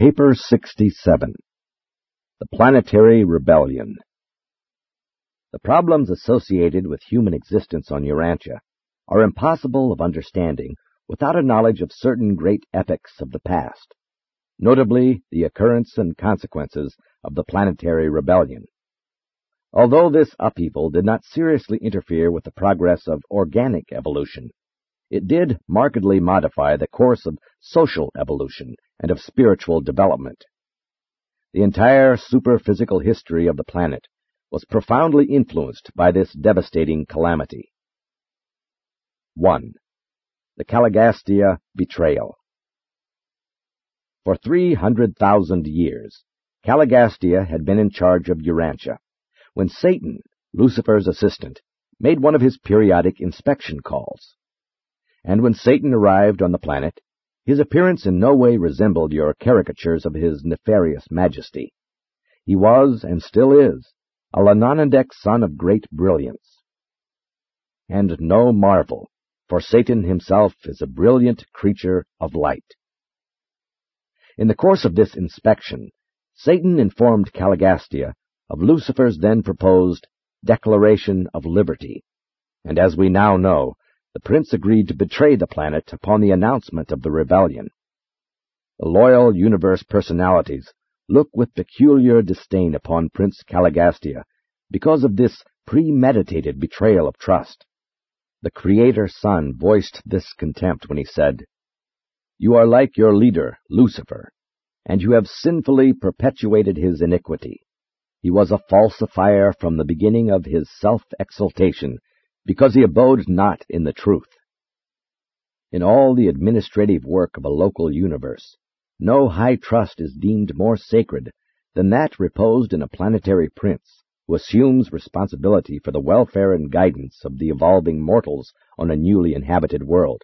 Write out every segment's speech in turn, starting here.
Paper 67 The Planetary Rebellion The problems associated with human existence on Urantia are impossible of understanding without a knowledge of certain great epochs of the past, notably the occurrence and consequences of the planetary rebellion. Although this upheaval did not seriously interfere with the progress of organic evolution, it did markedly modify the course of social evolution and of spiritual development. The entire superphysical history of the planet was profoundly influenced by this devastating calamity. 1. The Caligastia Betrayal For three hundred thousand years, Caligastia had been in charge of Urantia, when Satan, Lucifer's assistant, made one of his periodic inspection calls. And when Satan arrived on the planet, his appearance in no way resembled your caricatures of his nefarious majesty. He was, and still is, a Lanonandek son of great brilliance. And no marvel, for Satan himself is a brilliant creature of light. In the course of this inspection, Satan informed Caligastia of Lucifer's then proposed Declaration of Liberty, and as we now know, the prince agreed to betray the planet upon the announcement of the rebellion. The loyal universe personalities look with peculiar disdain upon Prince Caligastia because of this premeditated betrayal of trust. The Creator Son voiced this contempt when he said, You are like your leader, Lucifer, and you have sinfully perpetuated his iniquity. He was a falsifier from the beginning of his self-exaltation because he abode not in the truth. In all the administrative work of a local universe, no high trust is deemed more sacred than that reposed in a planetary prince who assumes responsibility for the welfare and guidance of the evolving mortals on a newly inhabited world.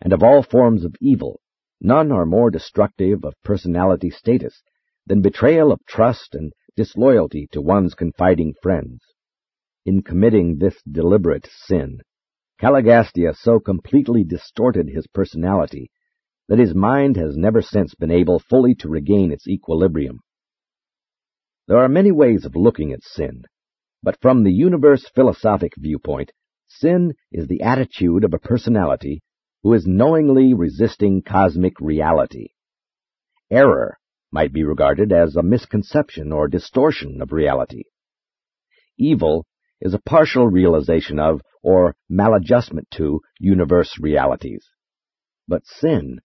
And of all forms of evil, none are more destructive of personality status than betrayal of trust and disloyalty to one's confiding friends. In committing this deliberate sin, Caligastia so completely distorted his personality that his mind has never since been able fully to regain its equilibrium. There are many ways of looking at sin, but from the universe philosophic viewpoint, sin is the attitude of a personality who is knowingly resisting cosmic reality. Error might be regarded as a misconception or distortion of reality. Evil is a partial realization of, or maladjustment to, universe realities. But sin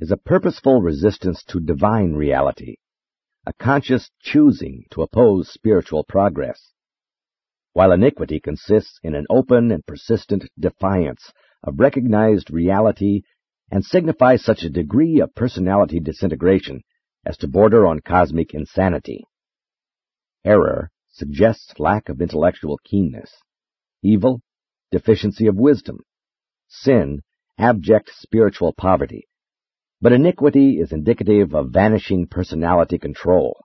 is a purposeful resistance to divine reality, a conscious choosing to oppose spiritual progress, while iniquity consists in an open and persistent defiance of recognized reality and signifies such a degree of personality disintegration as to border on cosmic insanity. Error suggests lack of intellectual keenness. Evil, deficiency of wisdom. Sin, abject spiritual poverty. But iniquity is indicative of vanishing personality control.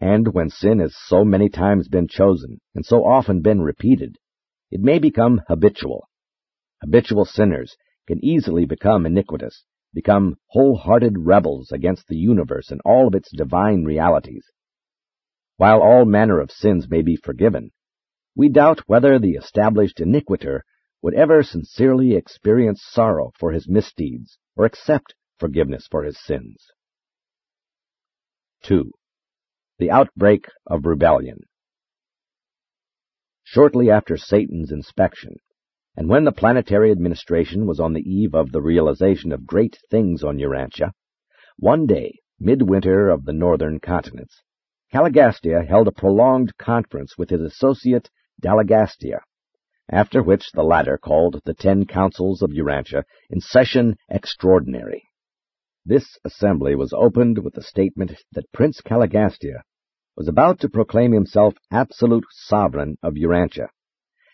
And when sin has so many times been chosen and so often been repeated, it may become habitual. Habitual sinners can easily become iniquitous, become wholehearted rebels against the universe and all of its divine realities, while all manner of sins may be forgiven, we doubt whether the established iniquitor would ever sincerely experience sorrow for his misdeeds or accept forgiveness for his sins. 2. The Outbreak of Rebellion Shortly after Satan's inspection, and when the planetary administration was on the eve of the realization of great things on Urantia, one day, midwinter of the northern continents, Caligastia held a prolonged conference with his associate Daligastia, after which the latter called the Ten Councils of Urantia in session extraordinary. This assembly was opened with the statement that Prince Caligastia was about to proclaim himself absolute sovereign of Urantia,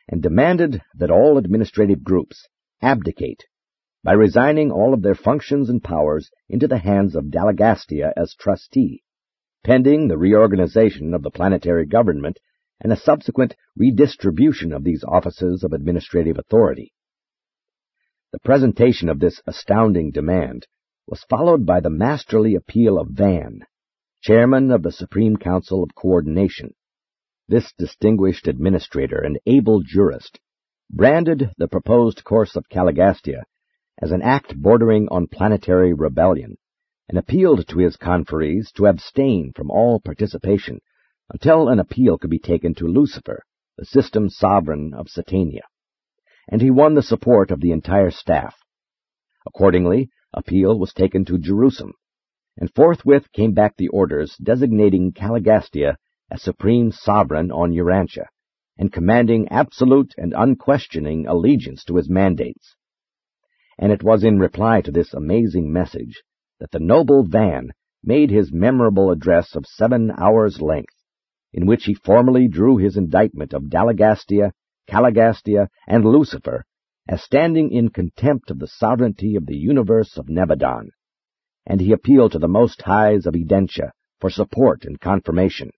and demanded that all administrative groups abdicate by resigning all of their functions and powers into the hands of Daligastia as trustee pending the reorganization of the planetary government and a subsequent redistribution of these offices of administrative authority. The presentation of this astounding demand was followed by the masterly appeal of Van, chairman of the Supreme Council of Coordination. This distinguished administrator and able jurist branded the proposed course of Caligastia as an act bordering on planetary rebellion and appealed to his conferees to abstain from all participation until an appeal could be taken to Lucifer, the system sovereign of Satania. And he won the support of the entire staff. Accordingly, appeal was taken to Jerusem, and forthwith came back the orders designating Caligastia as supreme sovereign on Urantia, and commanding absolute and unquestioning allegiance to his mandates. And it was in reply to this amazing message that the noble Van made his memorable address of seven hours' length, in which he formally drew his indictment of Daligastia, Caligastia, and Lucifer as standing in contempt of the sovereignty of the universe of Nebadon, and he appealed to the Most Highs of Edentia for support and confirmation.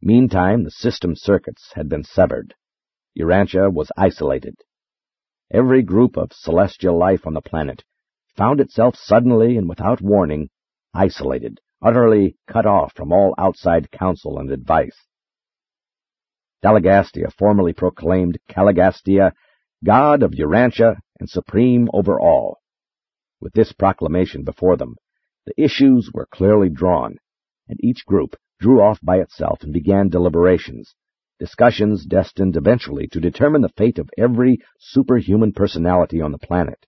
Meantime, the system circuits had been severed. Urantia was isolated. Every group of celestial life on the planet found itself suddenly and without warning isolated, utterly cut off from all outside counsel and advice. Daligastia formally proclaimed Caligastia God of Urantia and supreme over all. With this proclamation before them, the issues were clearly drawn, and each group drew off by itself and began deliberations, discussions destined eventually to determine the fate of every superhuman personality on the planet.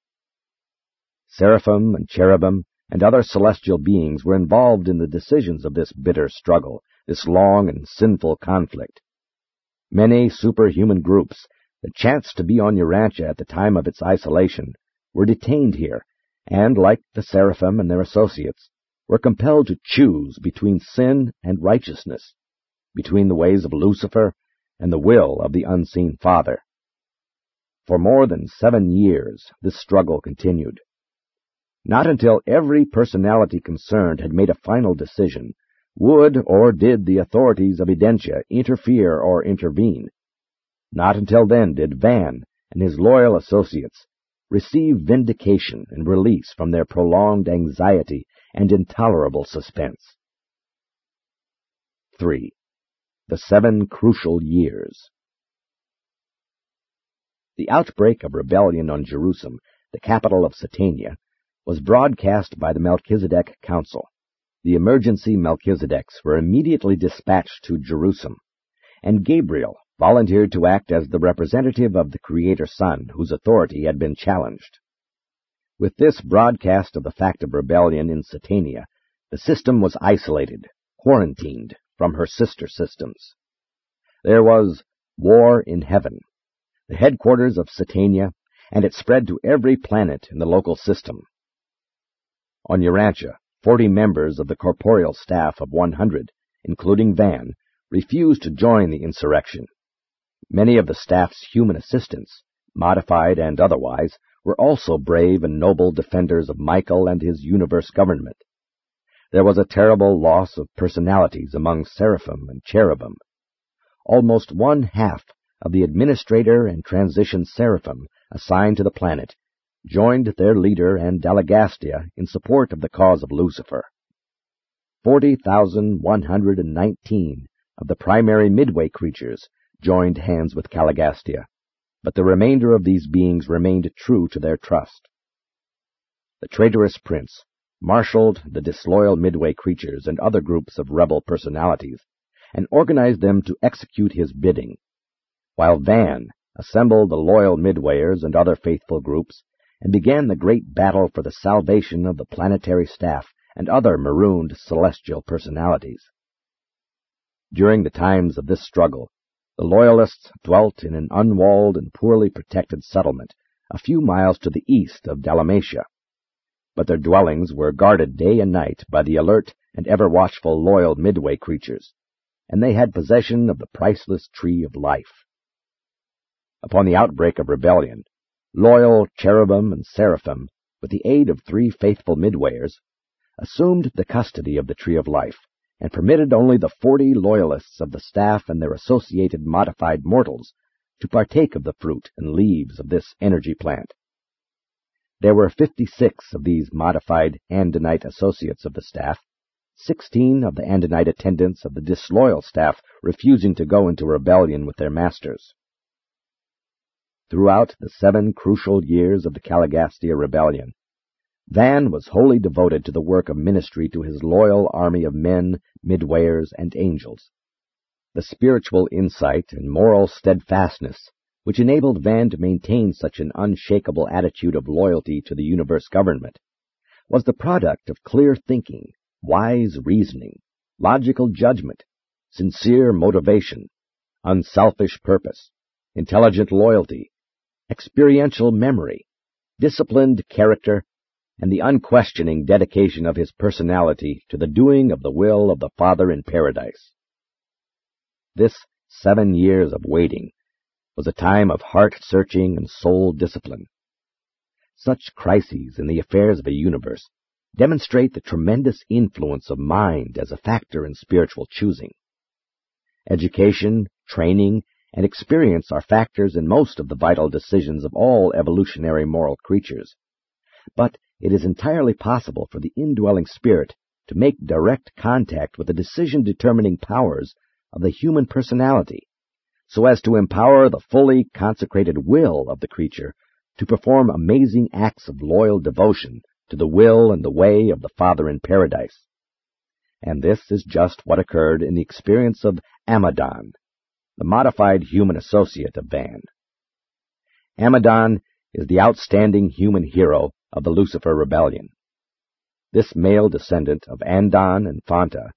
Seraphim and cherubim and other celestial beings were involved in the decisions of this bitter struggle, this long and sinful conflict. Many superhuman groups that chanced to be on Urantia at the time of its isolation were detained here, and, like the seraphim and their associates, were compelled to choose between sin and righteousness, between the ways of Lucifer and the will of the unseen Father. For more than seven years this struggle continued. Not until every personality concerned had made a final decision would or did the authorities of Edentia interfere or intervene. Not until then did Van and his loyal associates receive vindication and release from their prolonged anxiety and intolerable suspense. 3. The Seven Crucial Years The outbreak of rebellion on Jerusem, the capital of Satania, was broadcast by the Melchizedek Council. The emergency Melchizedeks were immediately dispatched to Jerusem, and Gabriel volunteered to act as the representative of the Creator Son, whose authority had been challenged. With this broadcast of the fact of rebellion in Satania, the system was isolated, quarantined from her sister systems. There was war in heaven, the headquarters of Satania, and it spread to every planet in the local system. On Urantia, forty members of the corporeal staff of 100, including Van, refused to join the insurrection Many of the staff's human assistants, modified and otherwise, were also brave and noble defenders of Michael and his universe government. There was a terrible loss of personalities among seraphim and cherubim. Almost one half of the administrator and transition seraphim assigned to the planet joined their leader and Daligastia in support of the cause of Lucifer. Forty thousand one hundred and nineteen of the primary midway creatures joined hands with Caligastia, but the remainder of these beings remained true to their trust. The traitorous prince marshaled the disloyal Midway creatures and other groups of rebel personalities and organized them to execute his bidding, while Van assembled the loyal Midwayers and other faithful groups and began the great battle for the salvation of the planetary staff and other marooned celestial personalities. During the times of this struggle, the Loyalists dwelt in an unwalled and poorly protected settlement a few miles to the east of Dalamatia, but their dwellings were guarded day and night by the alert and ever-watchful loyal Midway creatures, and they had possession of the priceless tree of life. Upon the outbreak of rebellion, loyal cherubim and seraphim, with the aid of three faithful Midwayers, assumed the custody of the tree of life and permitted only the forty loyalists of the staff and their associated modified mortals to partake of the fruit and leaves of this energy plant. There were 56 of these modified Andonite associates of the staff, 16 of the Andonite attendants of the disloyal staff refusing to go into rebellion with their masters. Throughout the seven crucial years of the Caligastia rebellion, Van was wholly devoted to the work of ministry to his loyal army of men, midwayers, and angels. The spiritual insight and moral steadfastness which enabled Van to maintain such an unshakable attitude of loyalty to the universe government was the product of clear thinking, wise reasoning, logical judgment, sincere motivation, unselfish purpose, intelligent loyalty, experiential memory, disciplined character, and the unquestioning dedication of his personality to the doing of the will of the Father in paradise. This seven years of waiting was a time of heart-searching and soul discipline. Such crises in the affairs of a universe demonstrate the tremendous influence of mind as a factor in spiritual choosing. Education, training, and experience are factors in most of the vital decisions of all evolutionary moral creatures. But it is entirely possible for the indwelling spirit to make direct contact with the decision-determining powers of the human personality so as to empower the fully consecrated will of the creature to perform amazing acts of loyal devotion to the will and the way of the Father in paradise. And this is just what occurred in the experience of Amadon, the modified human associate of Van. Amadon is the outstanding human hero of the Lucifer Rebellion. This male descendant of Andon and Fonta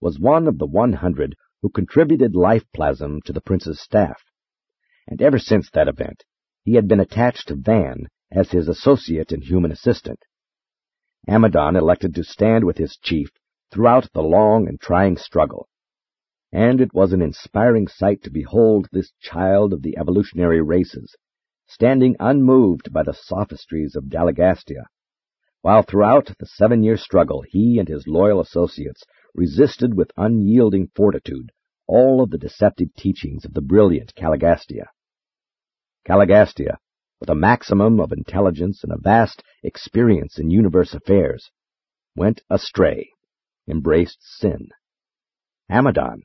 was one of the one hundred who contributed life plasm to the prince's staff, and ever since that event he had been attached to Van as his associate and human assistant. Amadon elected to stand with his chief throughout the long and trying struggle, and it was an inspiring sight to behold this child of the evolutionary races, standing unmoved by the sophistries of Daligastia, while throughout the seven-year struggle he and his loyal associates resisted with unyielding fortitude all of the deceptive teachings of the brilliant Caligastia. Caligastia, with a maximum of intelligence and a vast experience in universe affairs, went astray, embraced sin. Amadon,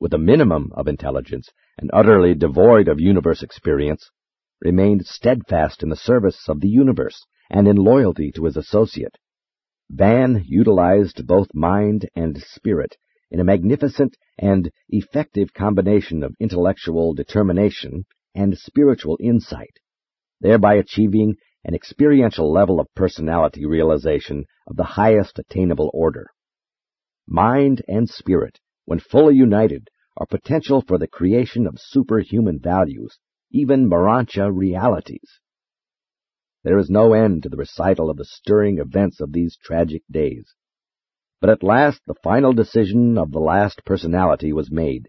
with a minimum of intelligence and utterly devoid of universe experience, remained steadfast in the service of the universe and in loyalty to his associate, Van utilized both mind and spirit in a magnificent and effective combination of intellectual determination and spiritual insight, thereby achieving an experiential level of personality realization of the highest attainable order. Mind and spirit, when fully united, are potential for the creation of superhuman values, even Morontia realities. There is no end to the recital of the stirring events of these tragic days. But at last the final decision of the last personality was made,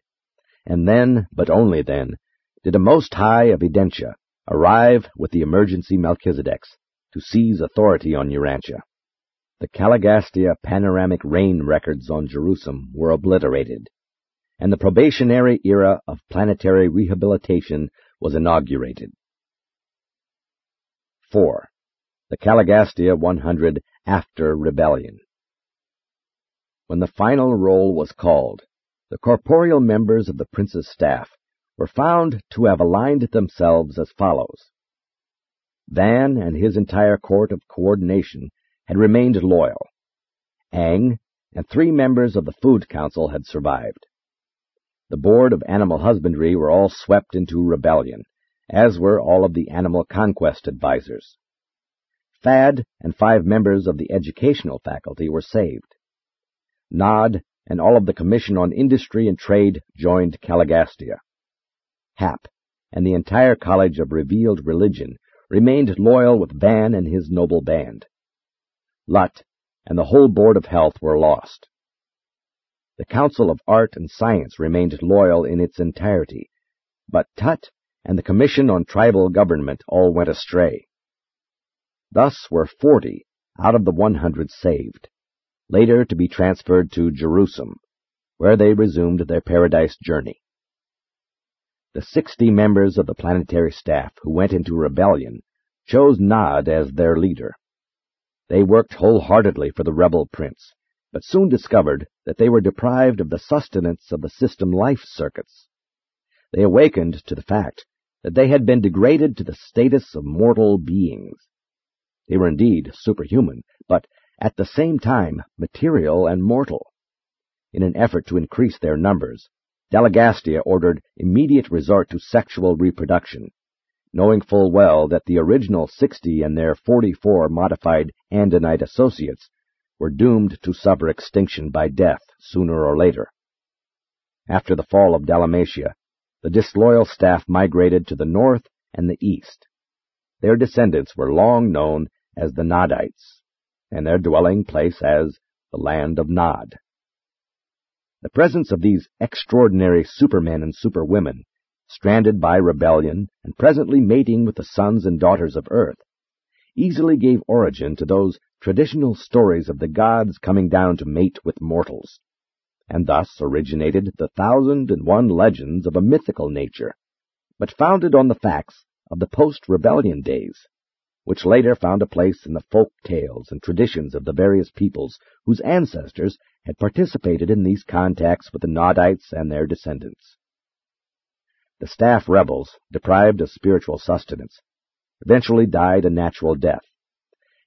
and then, but only then, did a Most High of Edentia arrive with the emergency Melchizedeks to seize authority on Urantia. The Caligastia panoramic reign records on Jerusem were obliterated, and the probationary era of planetary rehabilitation was inaugurated. 4. The Caligastia 100 After Rebellion When the final roll was called, the corporeal members of the prince's staff were found to have aligned themselves as follows. Van and his entire court of coordination had remained loyal. Ang and three members of the Food Council had survived. The Board of Animal Husbandry were all swept into rebellion, as were all of the Animal Conquest advisors. Fad and five members of the educational faculty were saved. Nod and all of the Commission on Industry and Trade joined Caligastia. Hap and the entire College of Revealed Religion remained loyal with Van and his noble band. Lut and the whole Board of Health were lost. The Council of Art and Science remained loyal in its entirety, but Tut and the Commission on Tribal Government all went astray. Thus were forty out of the one hundred saved, later to be transferred to Jerusem, where they resumed their paradise journey. The sixty members of the planetary staff who went into rebellion chose Nod as their leader. They worked wholeheartedly for the rebel prince, but soon discovered that they were deprived of the sustenance of the system life circuits. They awakened to the fact that they had been degraded to the status of mortal beings. They were indeed superhuman, but at the same time material and mortal. In an effort to increase their numbers, Daligastia ordered immediate resort to sexual reproduction, knowing full well that the original sixty and their forty-four modified Andonite associates were doomed to suffer extinction by death sooner or later. After the fall of Dalamatia, the disloyal staff migrated to the north and the east. Their descendants were long known as the Nodites, and their dwelling place as the land of Nod. The presence of these extraordinary supermen and superwomen, stranded by rebellion and presently mating with the sons and daughters of Earth, easily gave origin to those traditional stories of the gods coming down to mate with mortals, and thus originated the thousand and one legends of a mythical nature, but founded on the facts of the post-rebellion days which later found a place in the folk tales and traditions of the various peoples whose ancestors had participated in these contacts with the Nodites and their descendants. The staff rebels, deprived of spiritual sustenance, eventually died a natural death,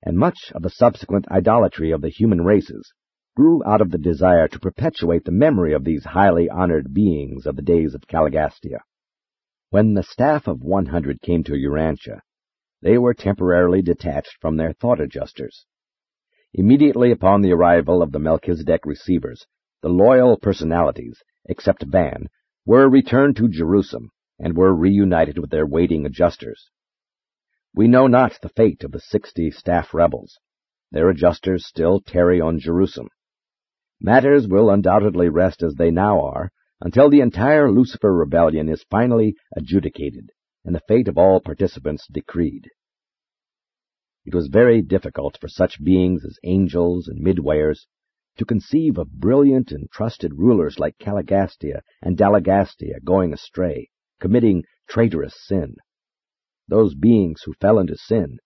and much of the subsequent idolatry of the human races grew out of the desire to perpetuate the memory of these highly honored beings of the days of Caligastia. When the staff of 100 came to Urantia, they were temporarily detached from their thought adjusters. Immediately upon the arrival of the Melchizedek receivers, the loyal personalities, except Van, were returned to Jerusem and were reunited with their waiting adjusters. We know not the fate of the sixty staff rebels. Their adjusters still tarry on Jerusem. Matters will undoubtedly rest as they now are until the entire Lucifer rebellion is finally adjudicated and the fate of all participants decreed. It was very difficult for such beings as angels and midwayers to conceive of brilliant and trusted rulers like Caligastia and Daligastia going astray, committing traitorous sin. Those beings who fell into sin,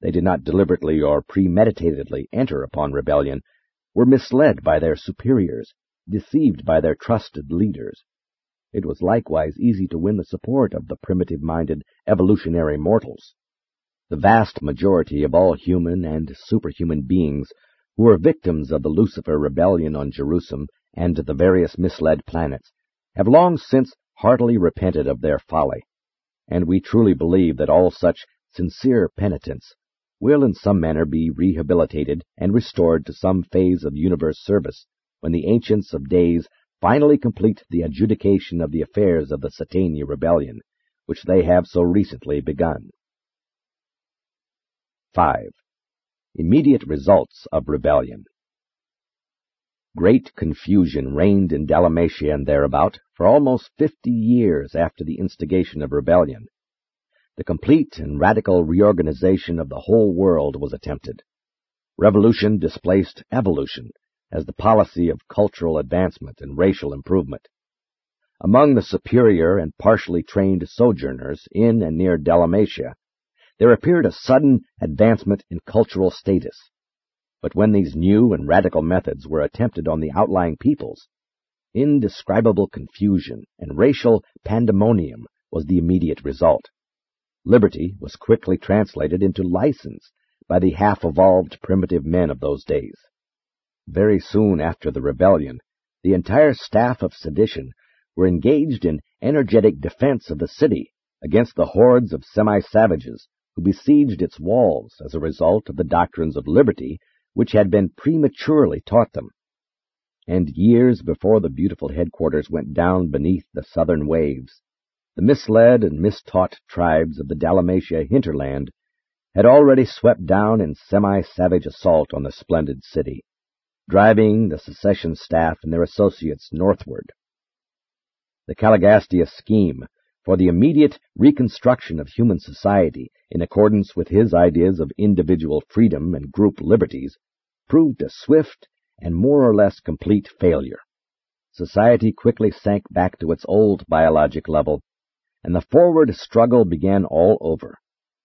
they did not deliberately or premeditatedly enter upon rebellion, were misled by their superiors, deceived by their trusted leaders, it was likewise easy to win the support of the primitive-minded evolutionary mortals. The vast majority of all human and superhuman beings who were victims of the Lucifer rebellion on Jerusem and the various misled planets have long since heartily repented of their folly, and we truly believe that all such sincere penitents will in some manner be rehabilitated and restored to some phase of universe service when the ancients of days finally complete the adjudication of the affairs of the Satania rebellion, which they have so recently begun. 5. Immediate results of rebellion. Great confusion reigned in Dalamatia and thereabout for almost fifty years after the instigation of rebellion. The complete and radical reorganization of the whole world was attempted. Revolution displaced evolution, as the policy of cultural advancement and racial improvement. Among the superior and partially trained sojourners in and near Dalamatia, there appeared a sudden advancement in cultural status. But when these new and radical methods were attempted on the outlying peoples, indescribable confusion and racial pandemonium was the immediate result. Liberty was quickly translated into license by the half-evolved primitive men of those days. Very soon after the rebellion, the entire staff of sedition were engaged in energetic defense of the city against the hordes of semi-savages who besieged its walls as a result of the doctrines of liberty which had been prematurely taught them. And years before the beautiful headquarters went down beneath the southern waves, the misled and mistaught tribes of the Dalamatia hinterland had already swept down in semi-savage assault on the splendid city driving the secession staff and their associates northward. The Caligastia scheme for the immediate reconstruction of human society in accordance with his ideas of individual freedom and group liberties proved a swift and more or less complete failure. Society quickly sank back to its old biologic level, and the forward struggle began all over,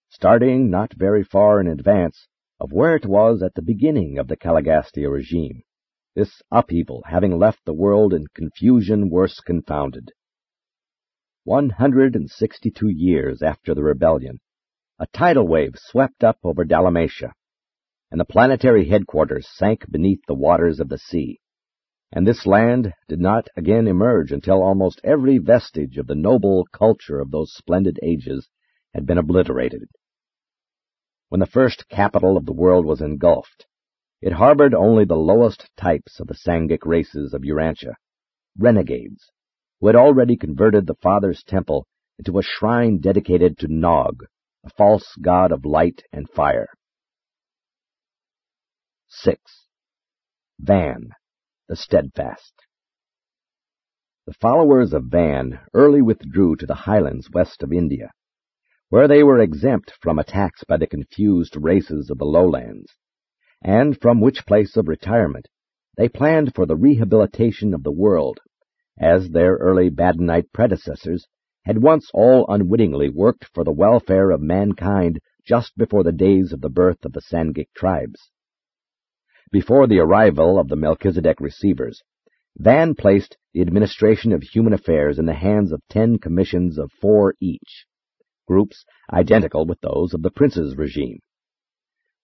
starting not very far in advance of where it was at the beginning of the Caligastia regime, this upheaval having left the world in confusion worse confounded. One hundred and sixty-two years after the rebellion, a tidal wave swept up over Dalamatia, and the planetary headquarters sank beneath the waters of the sea, and this land did not again emerge until almost every vestige of the noble culture of those splendid ages had been obliterated. When the first capital of the world was engulfed, it harbored only the lowest types of the Sangic races of Urantia, renegades, had already converted the Father's Temple into a shrine dedicated to Nog, a false god of light and fire. 6. Van, the Steadfast The followers of Van early withdrew to the highlands west of India, where they were exempt from attacks by the confused races of the lowlands, and from which place of retirement they planned for the rehabilitation of the world, as their early Badonite predecessors had once all unwittingly worked for the welfare of mankind just before the days of the birth of the Sangic tribes. Before the arrival of the Melchizedek receivers, Van placed the administration of human affairs in the hands of ten commissions of four each, groups identical with those of the prince's regime.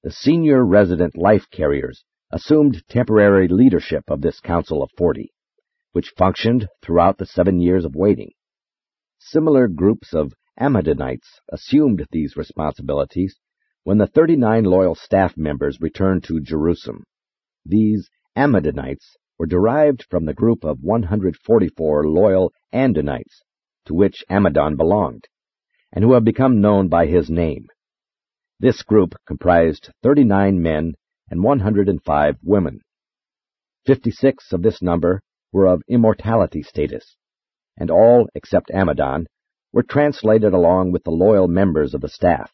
The senior resident life carriers assumed temporary leadership of this council of forty, which functioned throughout the seven years of waiting. Similar groups of Amadonites assumed these responsibilities when the 39 loyal staff members returned to Jerusem. These Amadonites were derived from the group of 144 loyal Andonites, to which Amadon belonged, and who have become known by his name. This group comprised 39 men and 105 women. 56 of this number were of immortality status, and all, except Amadon, were translated along with the loyal members of the staff.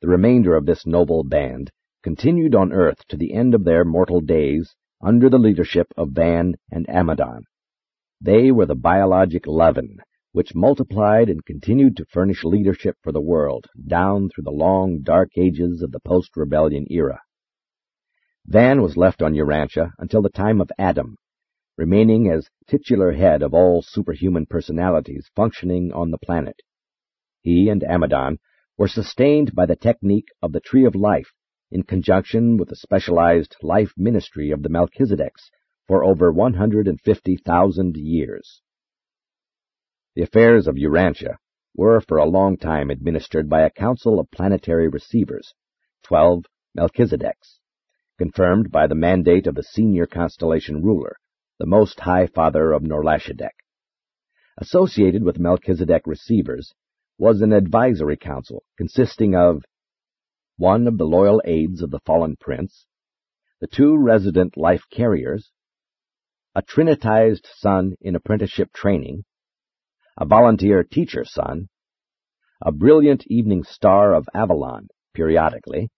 The remainder of this noble band continued on earth to the end of their mortal days under the leadership of Van and Amadon. They were the biologic leaven, which multiplied and continued to furnish leadership for the world down through the long, dark ages of the post-rebellion era. Van was left on Urantia until the time of Adam, remaining as titular head of all superhuman personalities functioning on the planet. He and Amadon were sustained by the technique of the Tree of Life in conjunction with the specialized life ministry of the Melchizedeks for over 150,000 years. The affairs of Urantia were for a long time administered by a council of planetary receivers, twelve Melchizedeks, confirmed by the mandate of the senior constellation ruler, the Most High Father of Norlatiadek. Associated with Melchizedek receivers was an advisory council consisting of one of the loyal aides of the fallen prince, the two resident life carriers, a trinitized son in apprenticeship training, a volunteer teacher son, a brilliant evening star of Avalon periodically,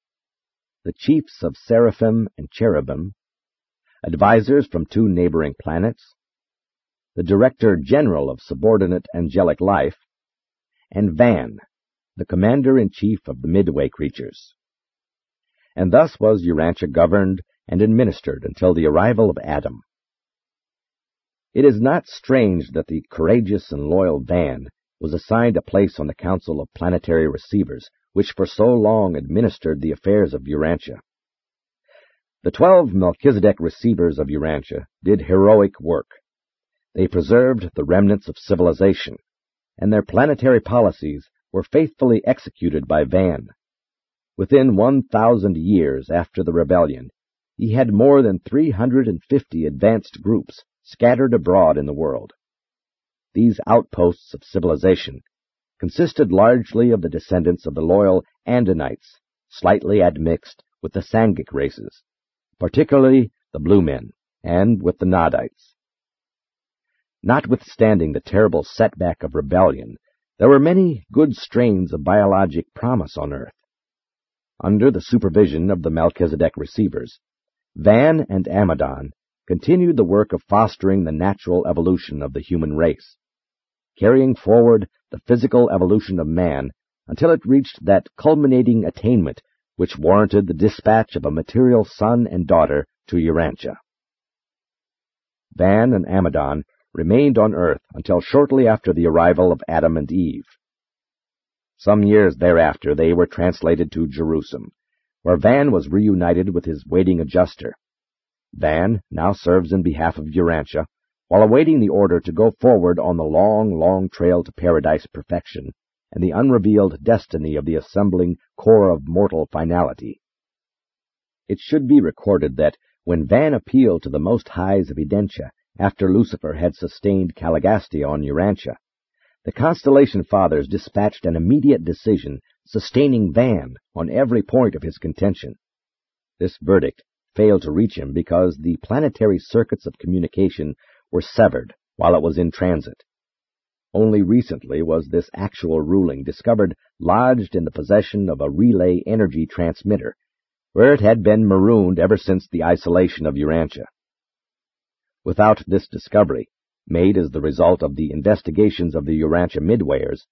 the chiefs of Seraphim and Cherubim, advisors from two neighboring planets, the Director General of Subordinate Angelic Life, and Van, the Commander-in-Chief of the Midway creatures. And thus was Urantia governed and administered until the arrival of Adam. It is not strange that the courageous and loyal Van was assigned a place on the Council of Planetary Receivers, which for so long administered the affairs of Urantia. The twelve Melchizedek receivers of Urantia did heroic work. They preserved the remnants of civilization, and their planetary policies were faithfully executed by Van. Within one thousand years after the rebellion, he had more than three hundred and fifty advanced groups scattered abroad in the world. These outposts of civilization consisted largely of the descendants of the loyal Andonites, slightly admixed with the Sangic races, particularly the Blue Men, and with the Nodites. Notwithstanding the terrible setback of rebellion, there were many good strains of biologic promise on Earth. Under the supervision of the Melchizedek receivers, Van and Amadon continued the work of fostering the natural evolution of the human race, carrying forward the physical evolution of man until it reached that culminating attainment which warranted the dispatch of a material son and daughter to Urantia. Van and Amadon remained on Earth until shortly after the arrival of Adam and Eve. Some years thereafter they were translated to Jerusem, where Van was reunited with his waiting adjuster. Van now serves in behalf of Urantia, while awaiting the order to go forward on the long, long trail to paradise perfection and the unrevealed destiny of the assembling core of mortal finality. It should be recorded that when Van appealed to the Most Highs of Edentia after Lucifer had sustained Caligastia on Urantia, the Constellation Fathers dispatched an immediate decision sustaining Van on every point of his contention. This verdict failed to reach him because the planetary circuits of communication were severed while it was in transit. Only recently was this actual ruling discovered lodged in the possession of a relay energy transmitter, where it had been marooned ever since the isolation of Urantia. Without this discovery, made as the result of the investigations of the Urantia midwayers,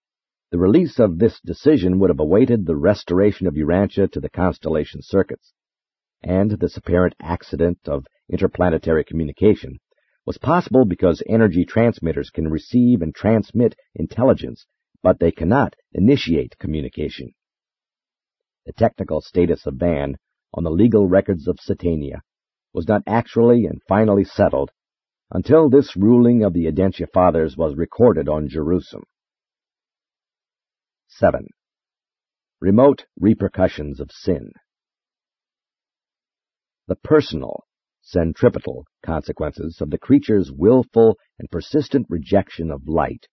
the release of this decision would have awaited the restoration of Urantia to the constellation circuits, and this apparent accident of interplanetary communication was possible because energy transmitters can receive and transmit intelligence, but they cannot initiate communication. The technical status of Van on the legal records of Satania was not actually and finally settled until this ruling of the Edentia Fathers was recorded on Jerusem. 7. Remote Repercussions of Sin The personal centripetal consequences of the creature's willful and persistent rejection of light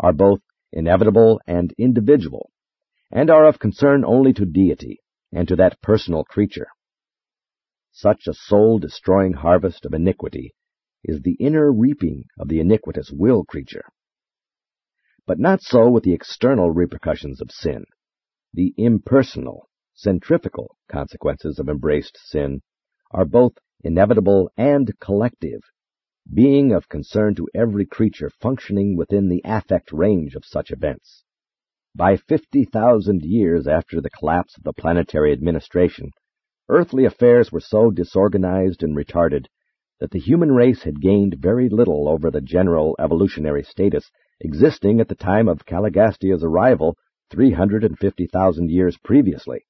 are both inevitable and individual, and are of concern only to deity and to that personal creature. Such a soul-destroying harvest of iniquity is the inner reaping of the iniquitous will creature. But not so with the external repercussions of sin. The impersonal, centrifugal consequences of embraced sin are both inevitable and collective, being of concern to every creature functioning within the affect range of such events. By 50,000 years after the collapse of the planetary administration, earthly affairs were so disorganized and retarded that the human race had gained very little over the general evolutionary status existing at the time of Caligastia's arrival 350,000 years previously.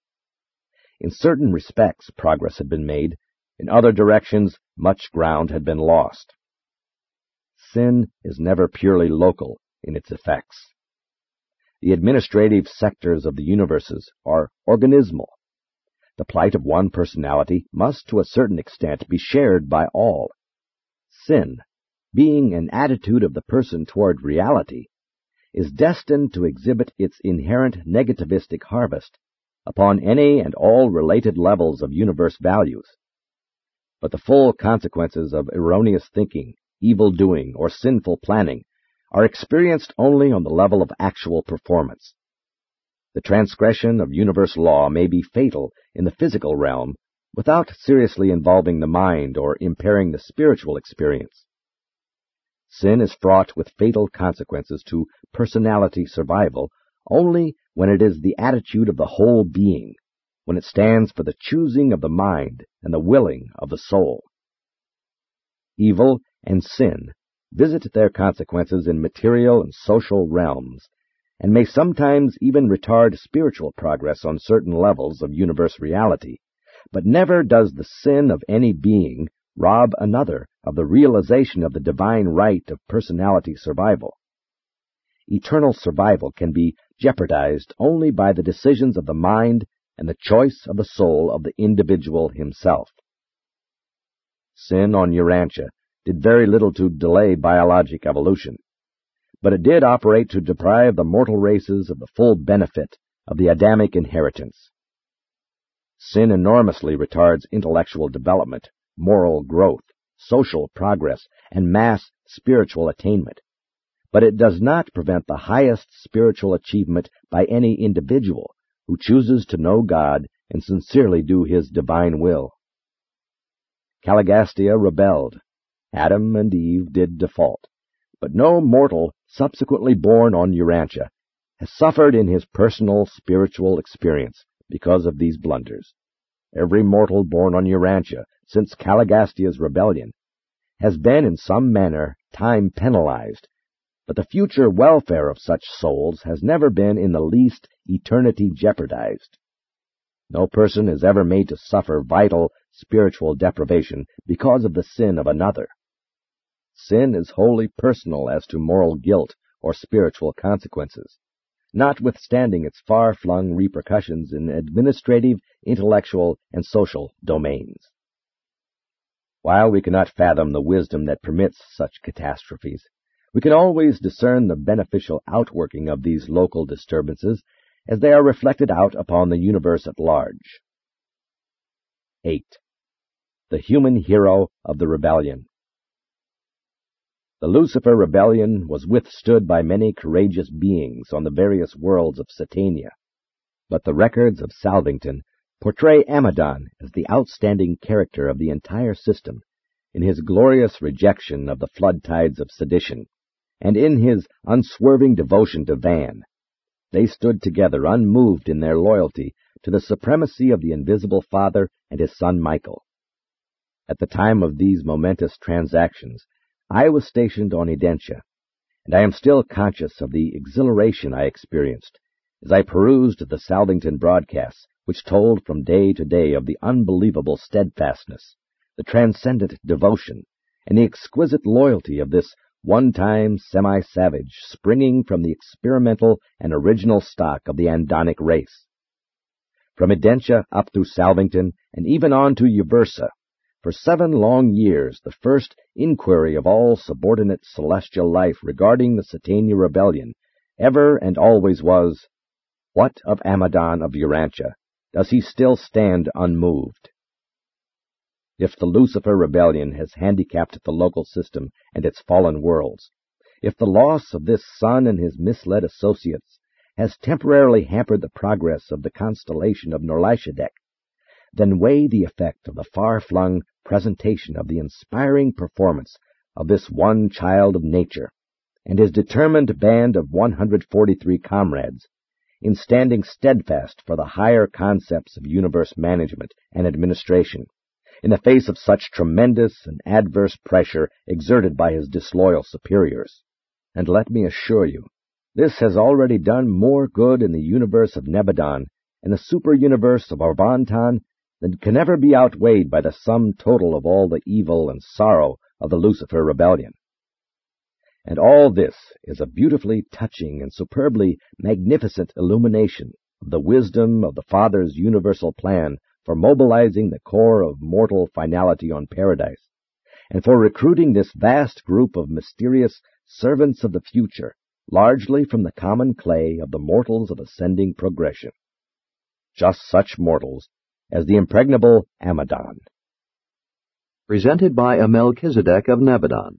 In certain respects, progress had been made, in other directions, much ground had been lost. Sin is never purely local in its effects. The administrative sectors of the universes are organismal. The plight of one personality must to a certain extent be shared by all. Sin, being an attitude of the person toward reality, is destined to exhibit its inherent negativistic harvest upon any and all related levels of universe values but the full consequences of erroneous thinking, evil doing, or sinful planning are experienced only on the level of actual performance. The transgression of universe law may be fatal in the physical realm without seriously involving the mind or impairing the spiritual experience. Sin is fraught with fatal consequences to personality survival only when it is the attitude of the whole being, when it stands for the choosing of the mind and the willing of the soul. Evil and sin visit their consequences in material and social realms, and may sometimes even retard spiritual progress on certain levels of universe reality, but never does the sin of any being rob another of the realization of the divine right of personality survival. Eternal survival can be jeopardized only by the decisions of the mind and the choice of the soul of the individual himself. Sin on Urantia did very little to delay biologic evolution, but it did operate to deprive the mortal races of the full benefit of the Adamic inheritance. Sin enormously retards intellectual development, moral growth, social progress, and mass spiritual attainment, but it does not prevent the highest spiritual achievement by any individual who chooses to know God and sincerely do his divine will. Caligastia rebelled. Adam and Eve did default. But no mortal subsequently born on Urantia has suffered in his personal spiritual experience because of these blunders. Every mortal born on Urantia since Caligastia's rebellion has been in some manner time penalized, but the future welfare of such souls has never been in the least eternity jeopardized. No person is ever made to suffer vital spiritual deprivation because of the sin of another. Sin is wholly personal as to moral guilt or spiritual consequences, notwithstanding its far-flung repercussions in administrative, intellectual, and social domains. While we cannot fathom the wisdom that permits such catastrophes, we can always discern the beneficial outworking of these local disturbances as they are reflected out upon the universe at large. 8. The Human Hero of the Rebellion The Lucifer Rebellion was withstood by many courageous beings on the various worlds of Satania, but the records of Salvington portray Amadon as the outstanding character of the entire system in his glorious rejection of the flood tides of sedition, and in his unswerving devotion to Van. They stood together unmoved in their loyalty to the supremacy of the invisible Father and his Son Michael. At the time of these momentous transactions, I was stationed on Edentia, and I am still conscious of the exhilaration I experienced as I perused the Salvington broadcasts which told from day to day of the unbelievable steadfastness, the transcendent devotion, and the exquisite loyalty of this one-time semi-savage springing from the experimental and original stock of the Andonic race. From Edentia up through Salvington and even on to Uversa, for seven long years the first inquiry of all subordinate celestial life regarding the Satania rebellion ever and always was, What of Amadon of Urantia? Does he still stand unmoved? If the Lucifer rebellion has handicapped the local system and its fallen worlds, if the loss of this son and his misled associates has temporarily hampered the progress of the constellation of Norlatiadek, then weigh the effect of the far-flung presentation of the inspiring performance of this one child of nature and his determined band of 143 comrades in standing steadfast for the higher concepts of universe management and administration, in the face of such tremendous and adverse pressure exerted by his disloyal superiors. And let me assure you, this has already done more good in the universe of Nebadon and the super-universe of Orvonton than can ever be outweighed by the sum total of all the evil and sorrow of the Lucifer rebellion. And all this is a beautifully touching and superbly magnificent illumination of the wisdom of the Father's universal plan for mobilizing the corps of mortal finality on paradise, and for recruiting this vast group of mysterious servants of the future, largely from the common clay of the mortals of ascending progression. Just such mortals as the impregnable Amadon. Presented by a Melchizedek of Nebadon.